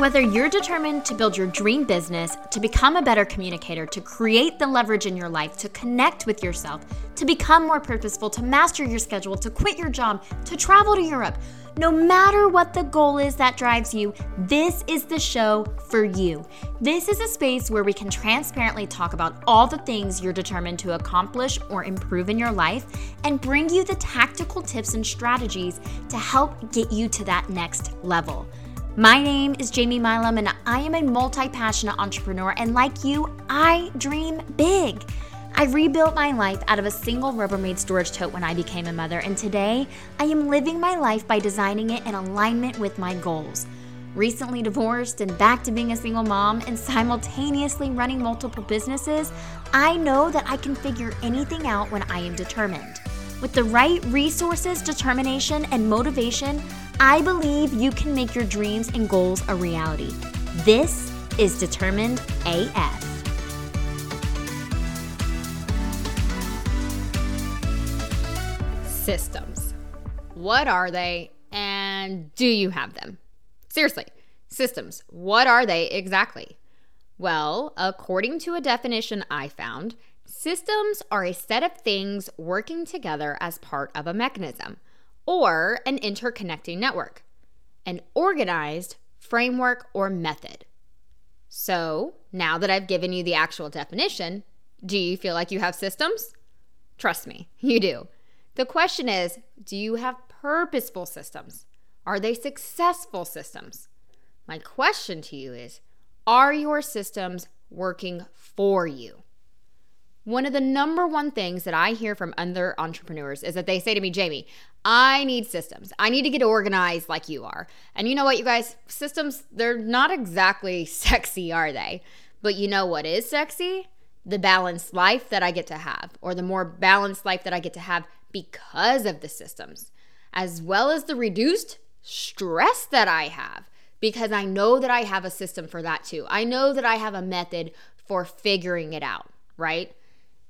Whether you're determined to build your dream business, to become a better communicator, to create the leverage in your life, to connect with yourself, to become more purposeful, to master your schedule, to quit your job, to travel to Europe, no matter what the goal is that drives you, this is the show for you. This is a space where we can transparently talk about all the things you're determined to accomplish or improve in your life and bring you the tactical tips and strategies to help get you to that next level. My name is Jamie Milam, and I am a multi passionate entrepreneur. And like you, I dream big. I rebuilt my life out of a single Rubbermaid storage tote when I became a mother, and today I am living my life by designing it in alignment with my goals. Recently divorced and back to being a single mom and simultaneously running multiple businesses, I know that I can figure anything out when I am determined. With the right resources, determination, and motivation, I believe you can make your dreams and goals a reality. This is Determined AF. systems. What are they and do you have them? Seriously, systems, what are they exactly? Well, according to a definition I found, systems are a set of things working together as part of a mechanism or an interconnecting network, an organized framework or method. So, now that I've given you the actual definition, do you feel like you have systems? Trust me, you do. The question is do you have purposeful systems? Are they successful systems? My question to you is are your systems working for you? One of the number one things that I hear from other entrepreneurs is that they say to me, Jamie, I need systems. I need to get organized like you are. And you know what, you guys? Systems, they're not exactly sexy, are they? But you know what is sexy? The balanced life that I get to have, or the more balanced life that I get to have because of the systems, as well as the reduced stress that I have because I know that I have a system for that too. I know that I have a method for figuring it out, right?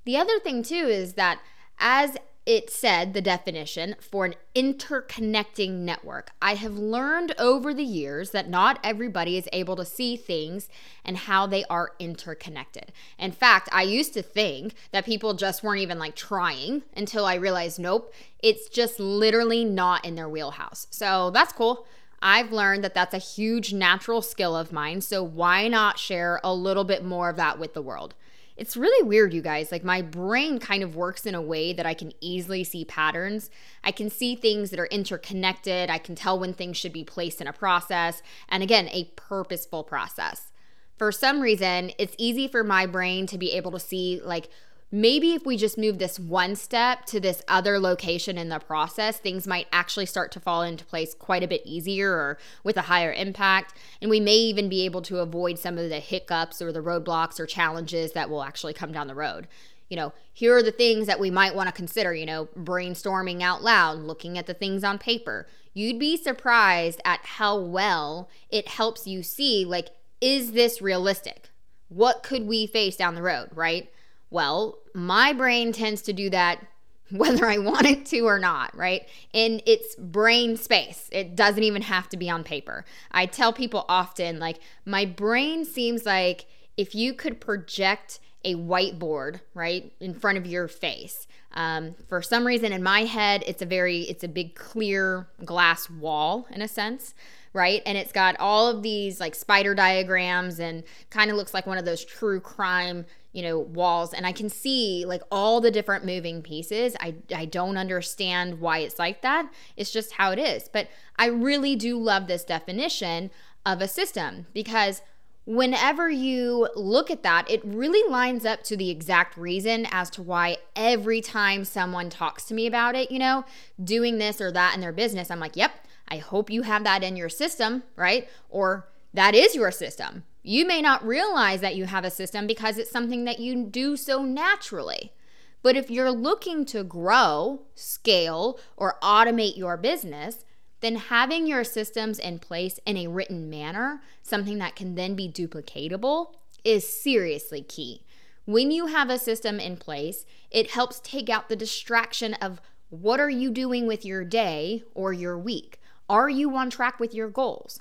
The other thing too is that as it said, the definition for an interconnecting network. I have learned over the years that not everybody is able to see things and how they are interconnected. In fact, I used to think that people just weren't even like trying until I realized, nope, it's just literally not in their wheelhouse. So that's cool. I've learned that that's a huge natural skill of mine. So why not share a little bit more of that with the world? It's really weird, you guys. Like, my brain kind of works in a way that I can easily see patterns. I can see things that are interconnected. I can tell when things should be placed in a process. And again, a purposeful process. For some reason, it's easy for my brain to be able to see, like, maybe if we just move this one step to this other location in the process, things might actually start to fall into place quite a bit easier or with a higher impact. And we may even be able to avoid some of the hiccups or the roadblocks or challenges that will actually come down the road. You know, here are the things that we might want to consider, you know, brainstorming out loud, looking at the things on paper. You'd be surprised at how well it helps you see, like, is this realistic? What could we face down the road, right? Well, my brain tends to do that whether I want it to or not, right? In its brain space. It doesn't even have to be on paper. I tell people often, like, my brain seems like if you could project a whiteboard right in front of your face um, for some reason in my head it's a very it's a big clear glass wall in a sense right and it's got all of these like spider diagrams and kind of looks like one of those true crime you know walls and i can see like all the different moving pieces. I i don't understand why it's like that. It's just how it is. But i really do love this definition of a system because whenever you look at that it really lines up to the exact reason as to why every time someone talks to me about it you know doing this or that in their business i'm like yep i hope you have that in your system right? Or that is your system you may not realize that you have a system because it's something that you do so naturally. But if you're looking to grow, scale, or automate your business, then having your systems in place in a written manner, something that can then be duplicatable, is seriously key. When you have a system in place, it helps take out the distraction of what are you doing with your day or your week? Are you on track with your goals?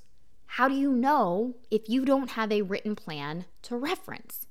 How do you know if you don't have a written plan to reference?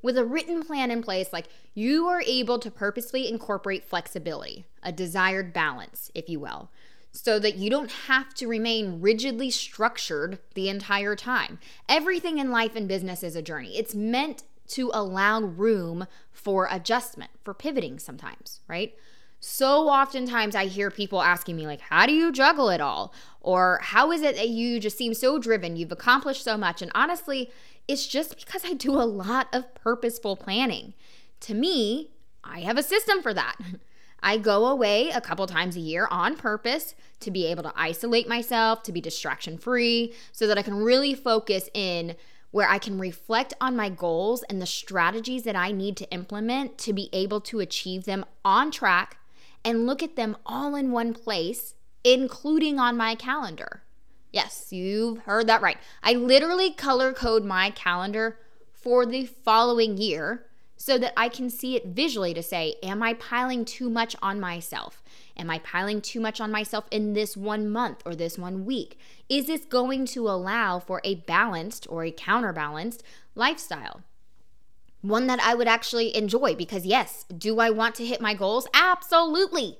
With a written plan in place, like you are able to purposely incorporate flexibility, a desired balance, if you will, so that you don't have to remain rigidly structured the entire time. Everything in life and business is a journey. It's meant to allow room for adjustment, for pivoting sometimes, right? So oftentimes I hear people asking me, like, how do you juggle it all? Or how is it that you just seem so driven? You've accomplished so much. And honestly, it's just because I do a lot of purposeful planning. To me, I have a system for that. I go away a couple times a year on purpose to be able to isolate myself, to be distraction free, so that I can really focus in where I can reflect on my goals and the strategies that I need to implement to be able to achieve them on track and look at them all in one place, including on my calendar. Yes, you've heard that right. I literally color code my calendar for the following year so that I can see it visually to say, Am I piling too much on myself? Am I piling too much on myself in this one month or this one week? Is this going to allow for a balanced or a counterbalanced lifestyle? One that I would actually enjoy because, yes, do I want to hit my goals? Absolutely.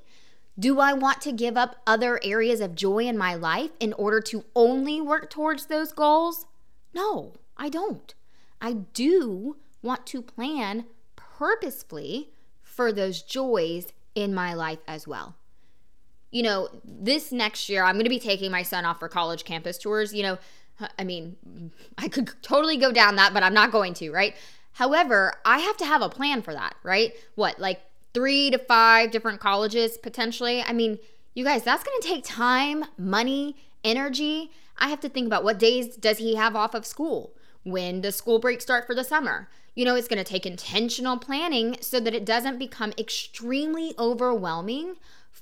Do I want to give up other areas of joy in my life in order to only work towards those goals? No, I don't. I do want to plan purposefully for those joys in my life as well. You know, this next year, I'm going to be taking my son off for college campus tours. You know, I mean, I could totally go down that, but I'm not going to, right? However, I have to have a plan for that, right? What, like three to five different colleges potentially. I mean, you guys, that's to take time, money, energy. I have to think about what days does he have off of school? When does school break start for the summer? You know, it's to take intentional planning so that it doesn't become extremely overwhelming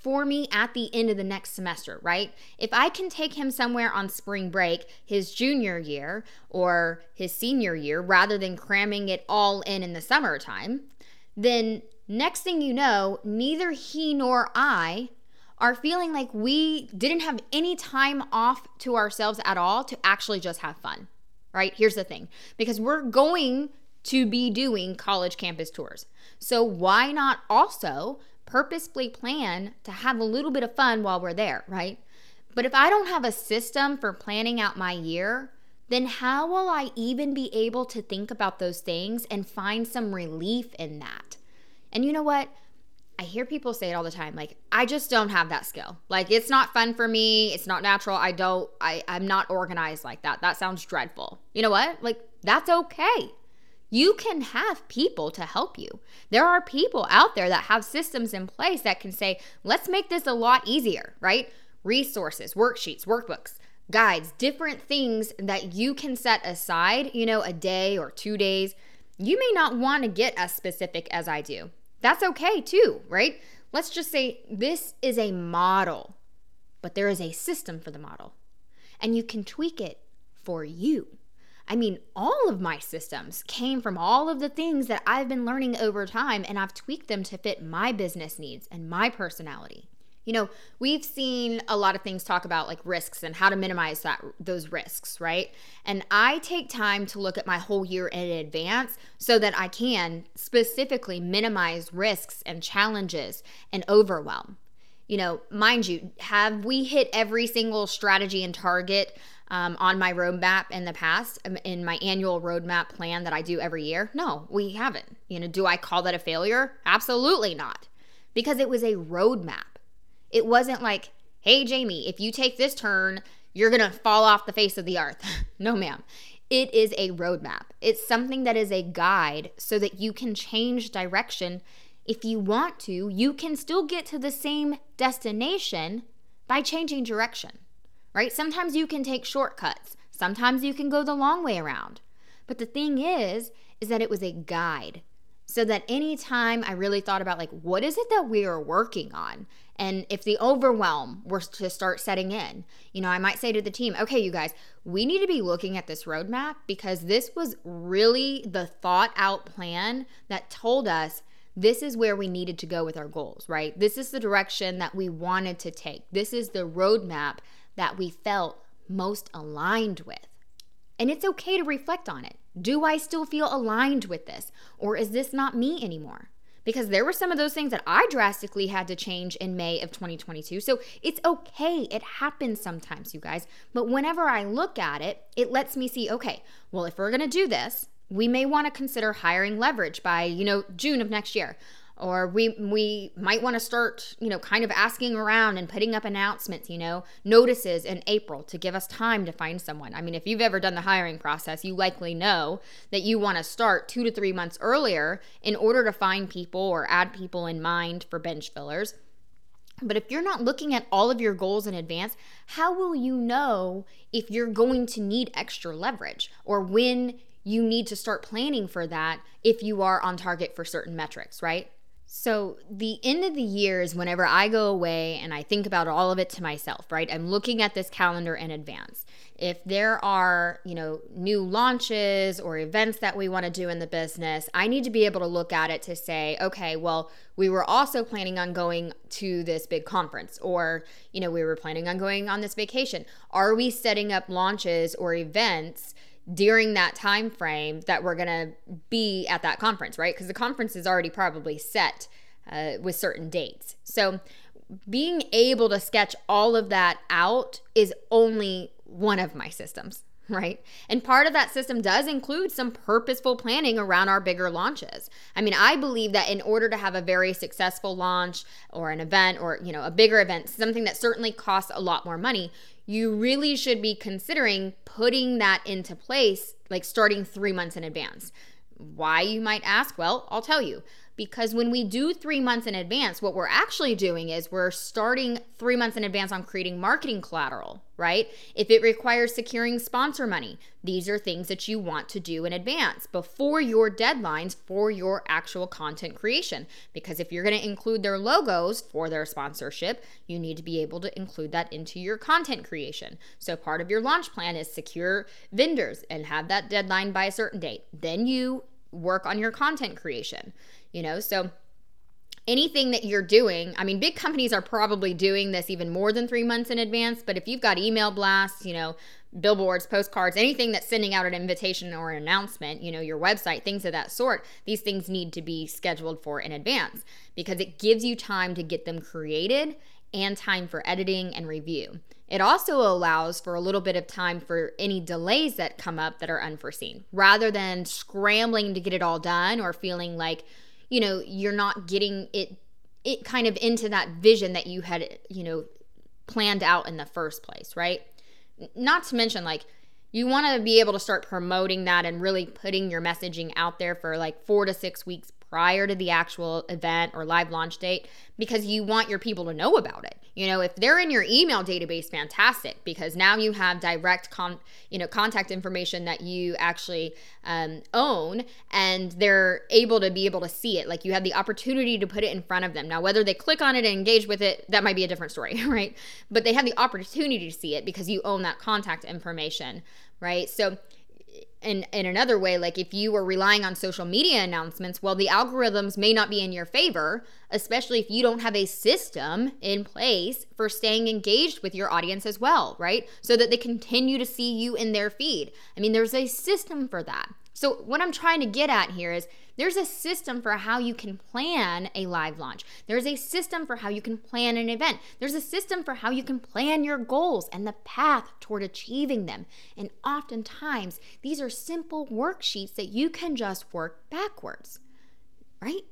for me at the end of the next semester, right? If I can take him somewhere on spring break, his junior year or his senior year, rather than cramming it all in in the summertime, then Next thing you know, neither he nor I are feeling like we didn't have any time off to ourselves at all to actually just have fun, right? Here's the thing because we're going to be doing college campus tours. So why not also purposefully plan to have a little bit of fun while we're there, right? But if I don't have a system for planning out my year, then how will I even be able to think about those things and find some relief in that? And you know what? I hear people say it all the time like I just don't have that skill. Like it's not fun for me, it's not natural. I don't I I'm not organized like that. That sounds dreadful. You know what? Like that's okay. You can have people to help you. There are people out there that have systems in place that can say, "Let's make this a lot easier," right? Resources, worksheets, workbooks, guides, different things that you can set aside, you know, a day or 2 days. You may not want to get as specific as I do. That's okay too, right? Let's just say this is a model, but there is a system for the model, and you can tweak it for you. I mean, all of my systems came from all of the things that I've been learning over time, and I've tweaked them to fit my business needs and my personality. You know, we've seen a lot of things talk about like risks and how to minimize that those risks, right? And I take time to look at my whole year in advance so that I can specifically minimize risks and challenges and overwhelm. You know, mind you, have we hit every single strategy and target um, on my roadmap in the past, um, in my annual roadmap plan that I do every year? No, we haven't. You know, do I call that a failure? Absolutely not, because it was a roadmap. It wasn't like, hey, Jamie, if you take this turn, you're to fall off the face of the earth. no, ma'am. It is a roadmap. It's something that is a guide so that you can change direction. If you want to, you can still get to the same destination by changing direction, right? Sometimes you can take shortcuts, sometimes you can go the long way around. But the thing is, is that it was a guide so that anytime I really thought about like what is it that we are working on and if the overwhelm were to start setting in you know I might say to the team okay you guys we need to be looking at this roadmap because this was really the thought out plan that told us this is where we needed to go with our goals right this is the direction that we wanted to take this is the roadmap that we felt most aligned with. And it's okay to reflect on it. Do I still feel aligned with this? Or is this not me anymore? Because there were some of those things that I drastically had to change in May of 2022. So it's okay. It happens sometimes, you guys. But whenever I look at it, it lets me see okay, well, if we're going to do this, we may want to consider hiring leverage by, you know, June of next year or we we might want to start you know kind of asking around and putting up announcements you know notices in april to give us time to find someone i mean if you've ever done the hiring process you likely know that you want to start two to three months earlier in order to find people or add people in mind for bench fillers but if you're not looking at all of your goals in advance, how will you know if you're going to need extra leverage or when you need to start planning for that if you are on target for certain metrics, right? So, the end of the year is whenever I go away and I think about all of it to myself, right? I'm looking at this calendar in advance. If there are, you know, new launches or events that we want to do in the business, I need to be able to look at it to say, okay, well, we were also planning on going to this big conference or, you know, we were planning on going on this vacation. Are we setting up launches or events? During that time frame that we're going to be at that conference, right? Because the conference is already probably set uh, with certain dates. So being able to sketch all of that out is only one of my systems right? And part of that system does include some purposeful planning around our bigger launches. I mean, I believe that in order to have a very successful launch or an event or, you know, a bigger event, something that certainly costs a lot more money, you really should be considering putting that into place, like starting three months in advance. Why, you might ask? Well, I'll tell you because when we do three months in advance, what we're actually doing is we're starting three months in advance on creating marketing collateral, right? If it requires securing sponsor money, these are things that you want to do in advance before your deadlines for your actual content creation. Because if you're going to include their logos for their sponsorship, you need to be able to include that into your content creation. So part of your launch plan is secure vendors and have that deadline by a certain date. Then you work on your content creation you know? So anything that you're doing, I mean, big companies are probably doing this even more than three months in advance, but if you've got email blasts, you know, billboards, postcards, anything that's sending out an invitation or an announcement, you know, your website, things of that sort, these things need to be scheduled for in advance because it gives you time to get them created and time for editing and review. It also allows for a little bit of time for any delays that come up that are unforeseen rather than scrambling to get it all done or feeling like, you know, you're not getting it it kind of into that vision that you had, you know, planned out in the first place, right? Not to mention like you want to be able to start promoting that and really putting your messaging out there for like 4 to 6 weeks prior to the actual event or live launch date because you want your people to know about it. You know, if they're in your email database, fantastic because now you have direct con, you know, contact information that you actually um, own, and they're able to be able to see it. Like you have the opportunity to put it in front of them. Now, whether they click on it and engage with it, that might be a different story, right? But they have the opportunity to see it because you own that contact information, right? So in, in another way, like if you were relying on social media announcements, well, the algorithms may not be in your favor, especially if you don't have a system in place for staying engaged with your audience as well, right? So that they continue to see you in their feed. I mean, there's a system for that. So, what I'm trying to get at here is there's a system for how you can plan a live launch. There's a system for how you can plan an event. There's a system for how you can plan your goals and the path toward achieving them. And oftentimes, these are simple worksheets that you can just work backwards, right?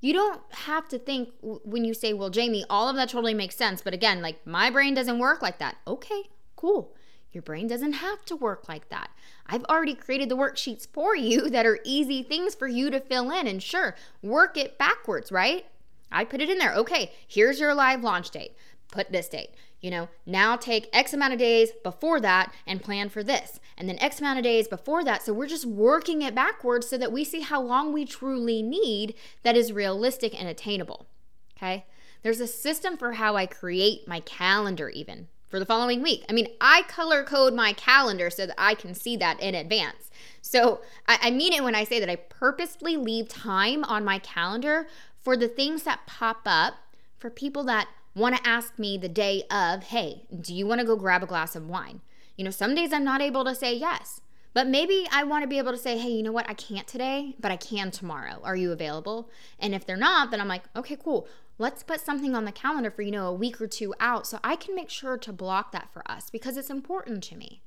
You don't have to think when you say, well, Jamie, all of that totally makes sense. But again, like my brain doesn't work like that. Okay, cool. Your brain doesn't have to work like that. I've already created the worksheets for you that are easy things for you to fill in. And sure, work it backwards, right? I put it in there. Okay, here's your live launch date. Put this date. You know, now take X amount of days before that and plan for this. And then X amount of days before that. So we're just working it backwards so that we see how long we truly need that is realistic and attainable. Okay? There's a system for how I create my calendar, even for the following week. I mean, I color code my calendar so that I can see that in advance. So I, I, mean it when I say that I purposely leave time on my calendar for the things that pop up for people that want to ask me the day of, hey, do you want to go grab a glass of wine? You know, some days I'm not able to say yes. But maybe I want to be able to say, hey, you know what? I can't today, but I can tomorrow. Are you available? And if they're not, then I'm like, okay, cool. Let's put something on the calendar for, you know, a week or two out so I can make sure to block that for us because it's important to me.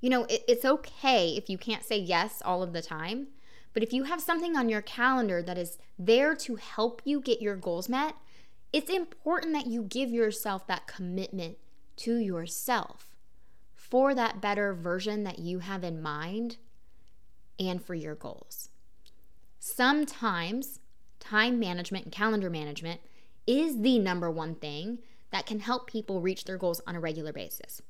You know, it, it's okay if you can't say yes all of the time, but if you have something on your calendar that is there to help you get your goals met, it's important that you give yourself that commitment to yourself for that better version that you have in mind and for your goals. Sometimes time management and calendar management is the number one thing that can help people reach their goals on a regular basis.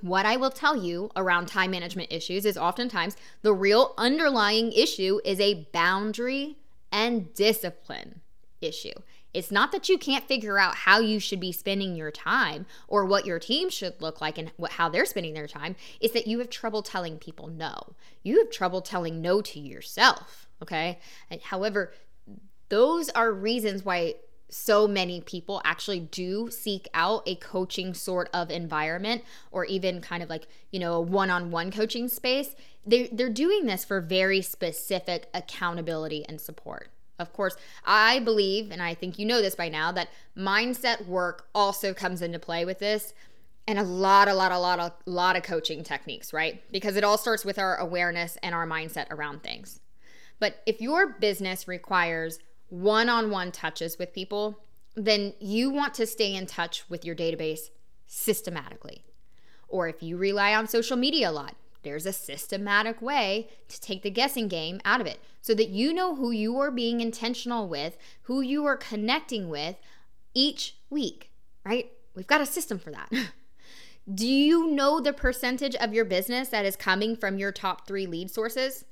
What I will tell you around time management issues is oftentimes the real underlying issue is a boundary and discipline issue. It's not that you can't figure out how you should be spending your time or what your team should look like and what, how they're spending their time. It's that you have trouble telling people no. You have trouble telling no to yourself. Okay. And however, those are reasons why so many people actually do seek out a coaching sort of environment or even kind of like you know a one-on-one coaching space they they're doing this for very specific accountability and support of course, I believe, and I think you know this by now, that mindset work also comes into play with this and a lot, a lot, a lot, a lot of coaching techniques, right? Because it all starts with our awareness and our mindset around things. But if your business requires one on one touches with people, then you want to stay in touch with your database systematically. Or if you rely on social media a lot, there's a systematic way to take the guessing game out of it so that you know who you are being intentional with, who you are connecting with each week, right? We've got a system for that. Do you know the percentage of your business that is coming from your top three lead sources?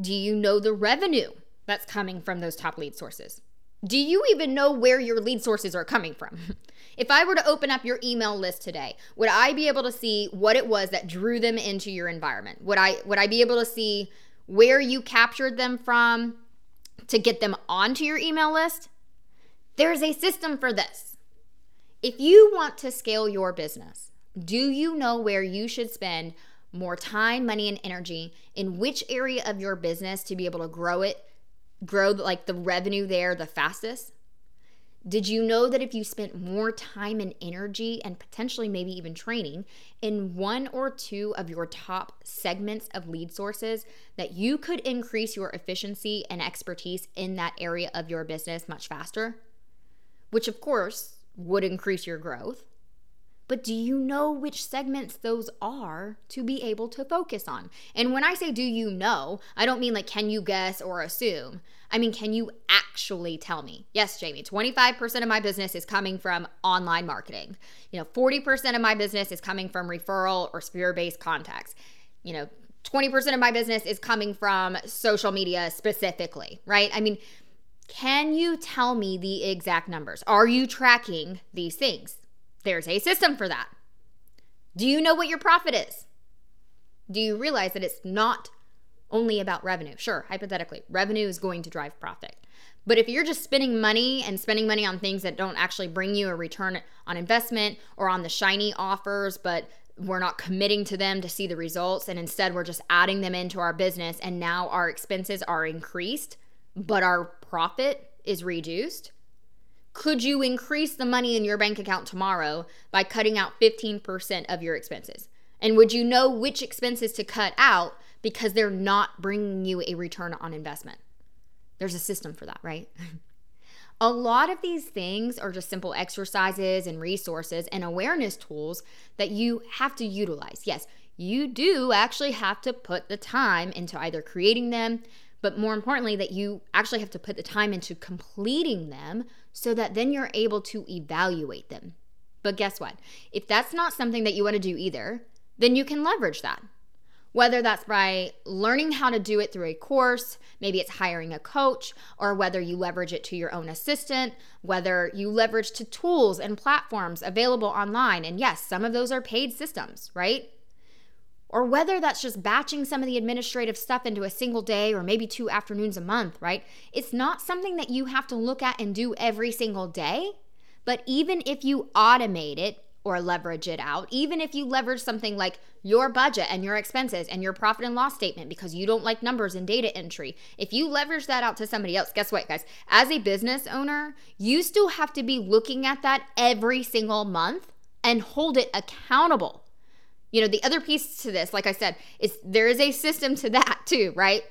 Do you know the revenue that's coming from those top lead sources? Do you even know where your lead sources are coming from? If I were to open up your email list today, would I be able to see what it was that drew them into your environment? Would I would I be able to see where you captured them from to get them onto your email list? There's a system for this. If you want to scale your business, do you know where you should spend more time, money, and energy in which area of your business to be able to grow it, grow like the revenue there the fastest? Did you know that if you spent more time and energy and potentially maybe even training in one or two of your top segments of lead sources, that you could increase your efficiency and expertise in that area of your business much faster? Which, of course, would increase your growth. But do you know which segments those are to be able to focus on? And when I say do you know, I don't mean like can you guess or assume. I mean, can you actually tell me? Yes, Jamie, 25% of my business is coming from online marketing. You know, 40% of my business is coming from referral or sphere based contacts. You know, 20% of my business is coming from social media specifically, right? I mean, can you tell me the exact numbers? Are you tracking these things? There's a system for that. Do you know what your profit is? Do you realize that it's not only about revenue? Sure, hypothetically, revenue is going to drive profit. But if you're just spending money and spending money on things that don't actually bring you a return on investment or on the shiny offers, but we're not committing to them to see the results, and instead we're just adding them into our business, and now our expenses are increased, but our profit is reduced, could you increase the money in your bank account tomorrow by cutting out 15% of your expenses? And would you know which expenses to cut out because they're not bringing you a return on investment? There's a system for that, right? a lot of these things are just simple exercises and resources and awareness tools that you have to utilize. Yes, you do actually have to put the time into either creating them, but more importantly, that you actually have to put the time into completing them so that then you're able to evaluate them. But guess what? If that's not something that you want to do either, then you can leverage that. Whether that's by learning how to do it through a course, maybe it's hiring a coach, or whether you leverage it to your own assistant, whether you leverage to tools and platforms available online. And yes, some of those are paid systems, right? Or whether that's just batching some of the administrative stuff into a single day or maybe two afternoons a month, right? It's not something that you have to look at and do every single day. But even if you automate it or leverage it out, even if you leverage something like your budget and your expenses and your profit and loss statement because you don't like numbers and data entry. If you leverage that out to somebody else, guess what, guys? As a business owner, you still have to be looking at that every single month and hold it accountable. You know, the other piece to this, like I said, is there is a system to that too, right?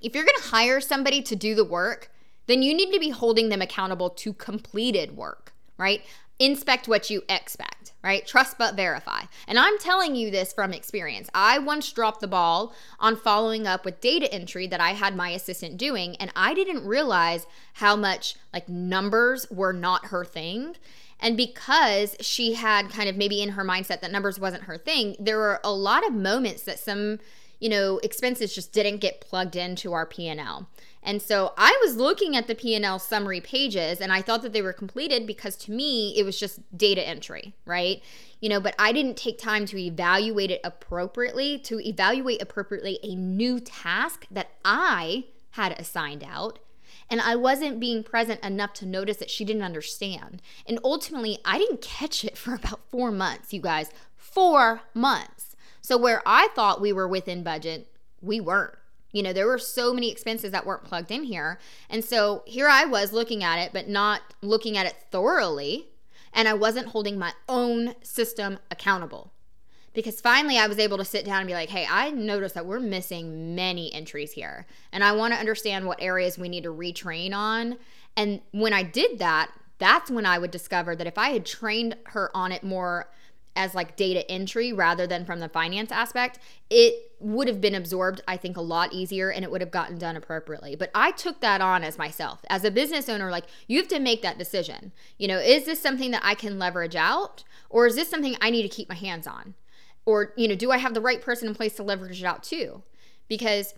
If you're going to hire somebody to do the work, then you need to be holding them accountable to completed work, right? Inspect what you expect, right? Trust but verify. And I'm telling you this from experience. I once dropped the ball on following up with data entry that I had my assistant doing, and I didn't realize how much like numbers were not her thing. And because she had kind of maybe in her mindset that numbers wasn't her thing, there were a lot of moments that some, you know, expenses just didn't get plugged into our P&L. And so I was looking at the P&L summary pages and I thought that they were completed because to me it was just data entry, right? You know, but I didn't take time to evaluate it appropriately, to evaluate appropriately a new task that I had assigned out and I wasn't being present enough to notice that she didn't understand. And ultimately, I didn't catch it for about four months, you guys. Four months. So, where I thought we were within budget, we weren't. You know, there were so many expenses that weren't plugged in here. And so here I was looking at it, but not looking at it thoroughly. And I wasn't holding my own system accountable because finally I was able to sit down and be like, hey, I noticed that we're missing many entries here. And I want to understand what areas we need to retrain on. And when I did that, that's when I would discover that if I had trained her on it more as like data entry rather than from the finance aspect, it would have been absorbed, I think, a lot easier and it would have gotten done appropriately. But I took that on as myself. As a business owner, like you have to make that decision. You know, is this something that I can leverage out or is this something I need to keep my hands on? Or, you know, do I have the right person in place to leverage it out too? Because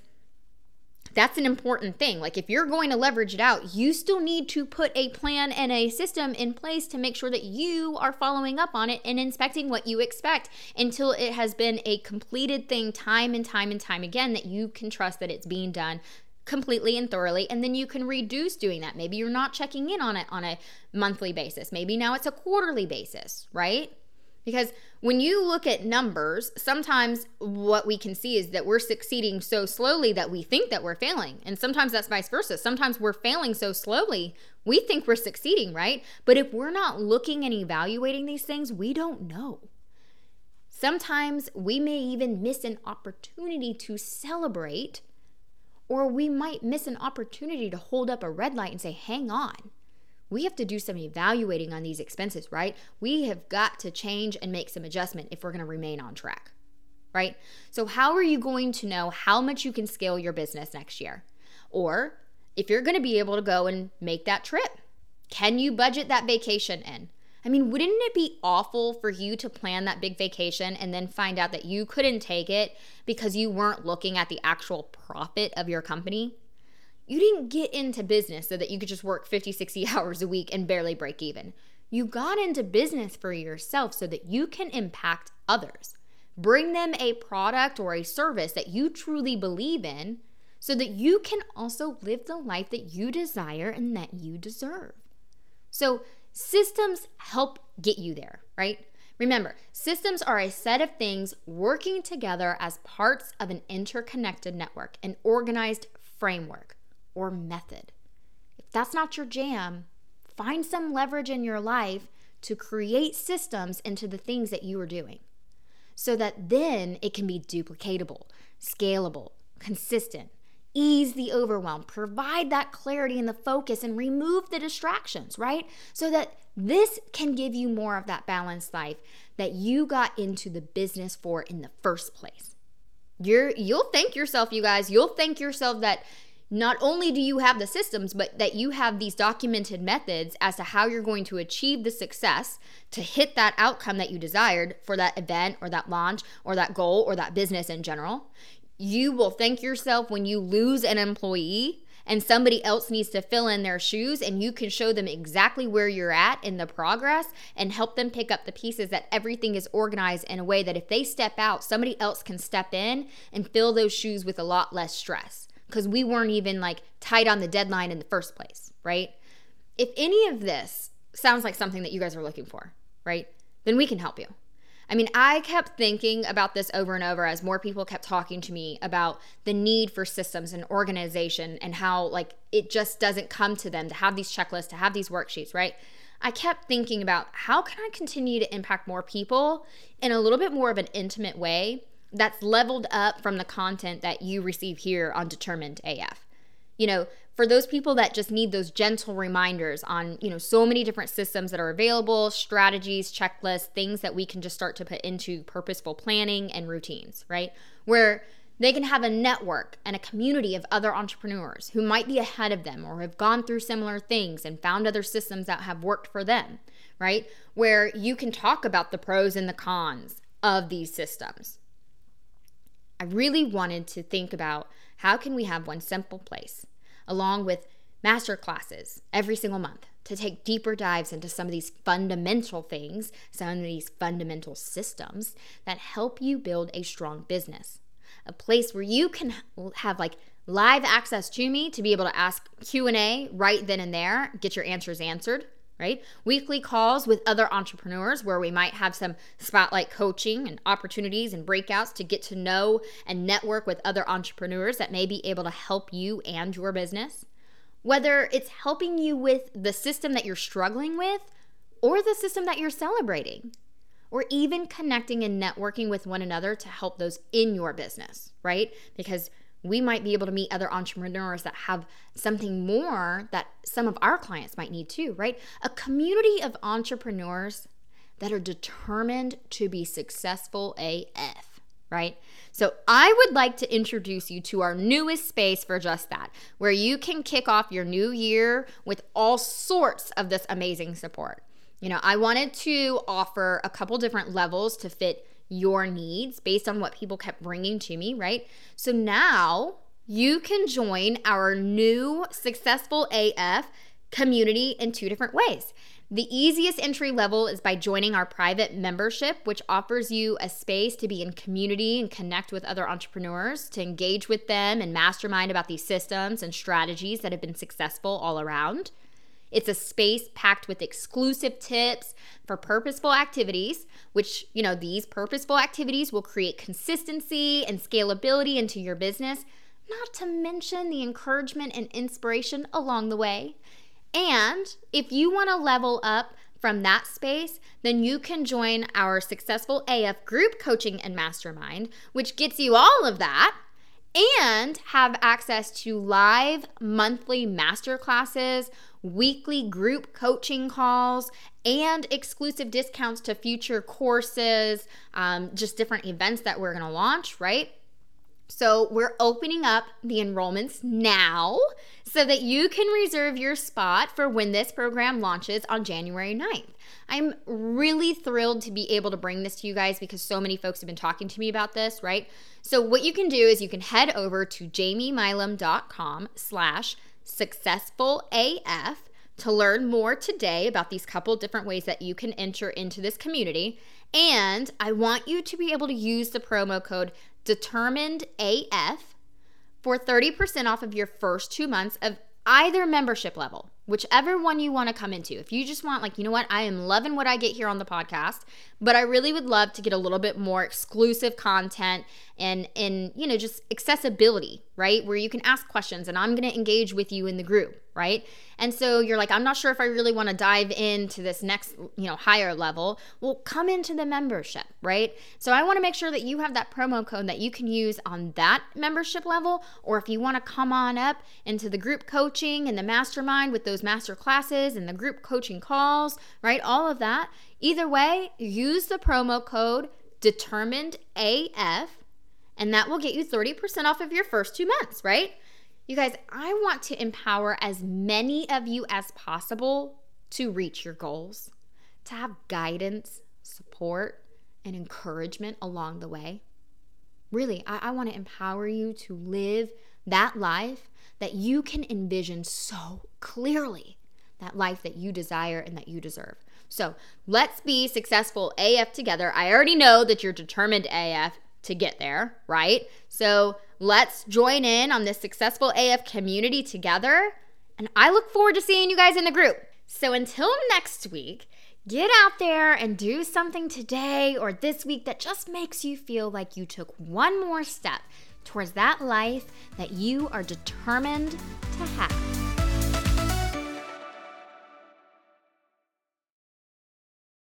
that's an important thing. Like, if you're going to leverage it out, you still need to put a plan and a system in place to make sure that you are following up on it and inspecting what you expect until it has been a completed thing time and time and time again that you can trust that it's being done completely and thoroughly and then you can reduce doing that maybe you're not checking in on it on a monthly basis maybe now it's a quarterly basis right because when you look at numbers, sometimes what we can see is that we're succeeding so slowly that we think that we're failing. And sometimes that's vice versa. Sometimes we're failing so slowly, we think we're succeeding, right? But if we're not looking and evaluating these things, we don't know. Sometimes we may even miss an opportunity to celebrate, or we might miss an opportunity to hold up a red light and say, hang on we have to do some evaluating on these expenses, right? We have got to change and make some adjustment if we're going to remain on track, right? So, how are you going to know how much you can scale your business next year? Or if you're going to be able to go and make that trip, can you budget that vacation in? I mean, wouldn't it be awful for you to plan that big vacation and then find out that you couldn't take it because you weren't looking at the actual profit of your company? You didn't get into business so that you could just work 50, 60 hours a week and barely break even. You got into business for yourself so that you can impact others. Bring them a product or a service that you truly believe in so that you can also live the life that you desire and that you deserve. So, systems help get you there, right? Remember, systems are a set of things working together as parts of an interconnected network, an organized framework or method. If that's not your jam, find some leverage in your life to create systems into the things that you are doing so that then it can be duplicatable, scalable, consistent. Ease the overwhelm, provide that clarity and the focus, and remove the distractions, right? So that this can give you more of that balanced life that you got into the business for in the first place. You're you'll thank yourself, you guys. You'll thank yourself that not only do you have the systems, but that you have these documented methods as to how you're going to achieve the success to hit that outcome that you desired for that event or that launch or that goal or that business in general. You will thank yourself when you lose an employee and somebody else needs to fill in their shoes and you can show them exactly where you're at in the progress and help them pick up the pieces that everything is organized in a way that if they step out somebody else can step in and fill those shoes with a lot less stress because we weren't even like tight on the deadline in the first place, right? If any of this sounds like something that you guys are looking for, right? then we can help you. I mean, I kept thinking about this over and over as more people kept talking to me about the need for systems and organization and how, like, it just doesn't come to them to have these checklists, to have these worksheets, right? I kept thinking about how can I continue to impact more people in a little bit more of an intimate way that's leveled up from the content that you receive here on Determined AF. You know, for those people that just need those gentle reminders on, you know, so many different systems that are available, strategies, checklists, things that we can just start to put into purposeful planning and routines, right? Where they can have a network and a community of other entrepreneurs who might be ahead of them or have gone through similar things and found other systems that have worked for them, right? Where you can talk about the pros and the cons of these systems. I really wanted to think about how can we have one simple place along with master classes every single month to take deeper dives into some of these fundamental things, some of these fundamental systems that help you build a strong business. A place where you can have like live access to me to be able to ask Q&A right then and there, get your answers answered, right? Weekly calls with other entrepreneurs where we might have some spotlight coaching and opportunities and breakouts to get to know and network with other entrepreneurs that may be able to help you and your business. Whether it's helping you with the system that you're struggling with or the system that you're celebrating, or even connecting and networking with one another to help those in your business, right? Because we might be able to meet other entrepreneurs that have something more that some of our clients might need too, right? A community of entrepreneurs that are determined to be successful AF, right? So, I would like to introduce you to our newest space for just that, where you can kick off your new year with all sorts of this amazing support. You know, I wanted to offer a couple different levels to fit your needs based on what people kept bringing to me, right? So now you can join our new Successful AF community in two different ways. The easiest entry level is by joining our private membership, which offers you a space to be in community and connect with other entrepreneurs, to engage with them and mastermind about these systems and strategies that have been successful all around. It's a space packed with exclusive tips for purposeful activities, which, you know, these purposeful activities will create consistency and scalability into your business, not to mention the encouragement and inspiration along the way. And if you want to level up from that space, then you can join our Successful AF group coaching and mastermind, which gets you all of that and have access to live monthly master classes, weekly group coaching calls, and exclusive discounts to future courses, um, just different events that we're going to launch, right? So, we're opening up the enrollments now so that you can reserve your spot for when this program launches on January 9th. I'm really thrilled to be able to bring this to you guys because so many folks have been talking to me about this, right? So what you can do is you can head over to jamiemilam.com slash successful AF to learn more today about these couple different ways that you can enter into this community. And I want you to be able to use the promo code determined AF for 30% off of your first two months of either membership level, whichever one you want to come into. If you just want, like, you know what, I am loving what I get here on the podcast, but I really would love to get a little bit more exclusive content and, and you know, just accessibility, right? Where you can ask questions and I'm to engage with you in the group, right? And so you're like, I'm not sure if I really want to dive into this next, you know, higher level. Well, come into the membership, right? So I want to make sure that you have that promo code that you can use on that membership level. Or if you want to come on up into the group coaching and the mastermind with those master classes and the group coaching calls, right? All of that. Either way, use the promo code determined AF and that will get you 30% off of your first two months, right? You guys, I want to empower as many of you as possible to reach your goals, to have guidance, support, and encouragement along the way. Really, I, I want to empower you to live that life that you can envision so clearly, that life that you desire and that you deserve. So let's be successful AF together. I already know that you're determined AF to get there, right? So let's join in on this successful AF community together. And I look forward to seeing you guys in the group. So until next week, Get out there and do something today or this week that just makes you feel like you took one more step towards that life that you are determined to have.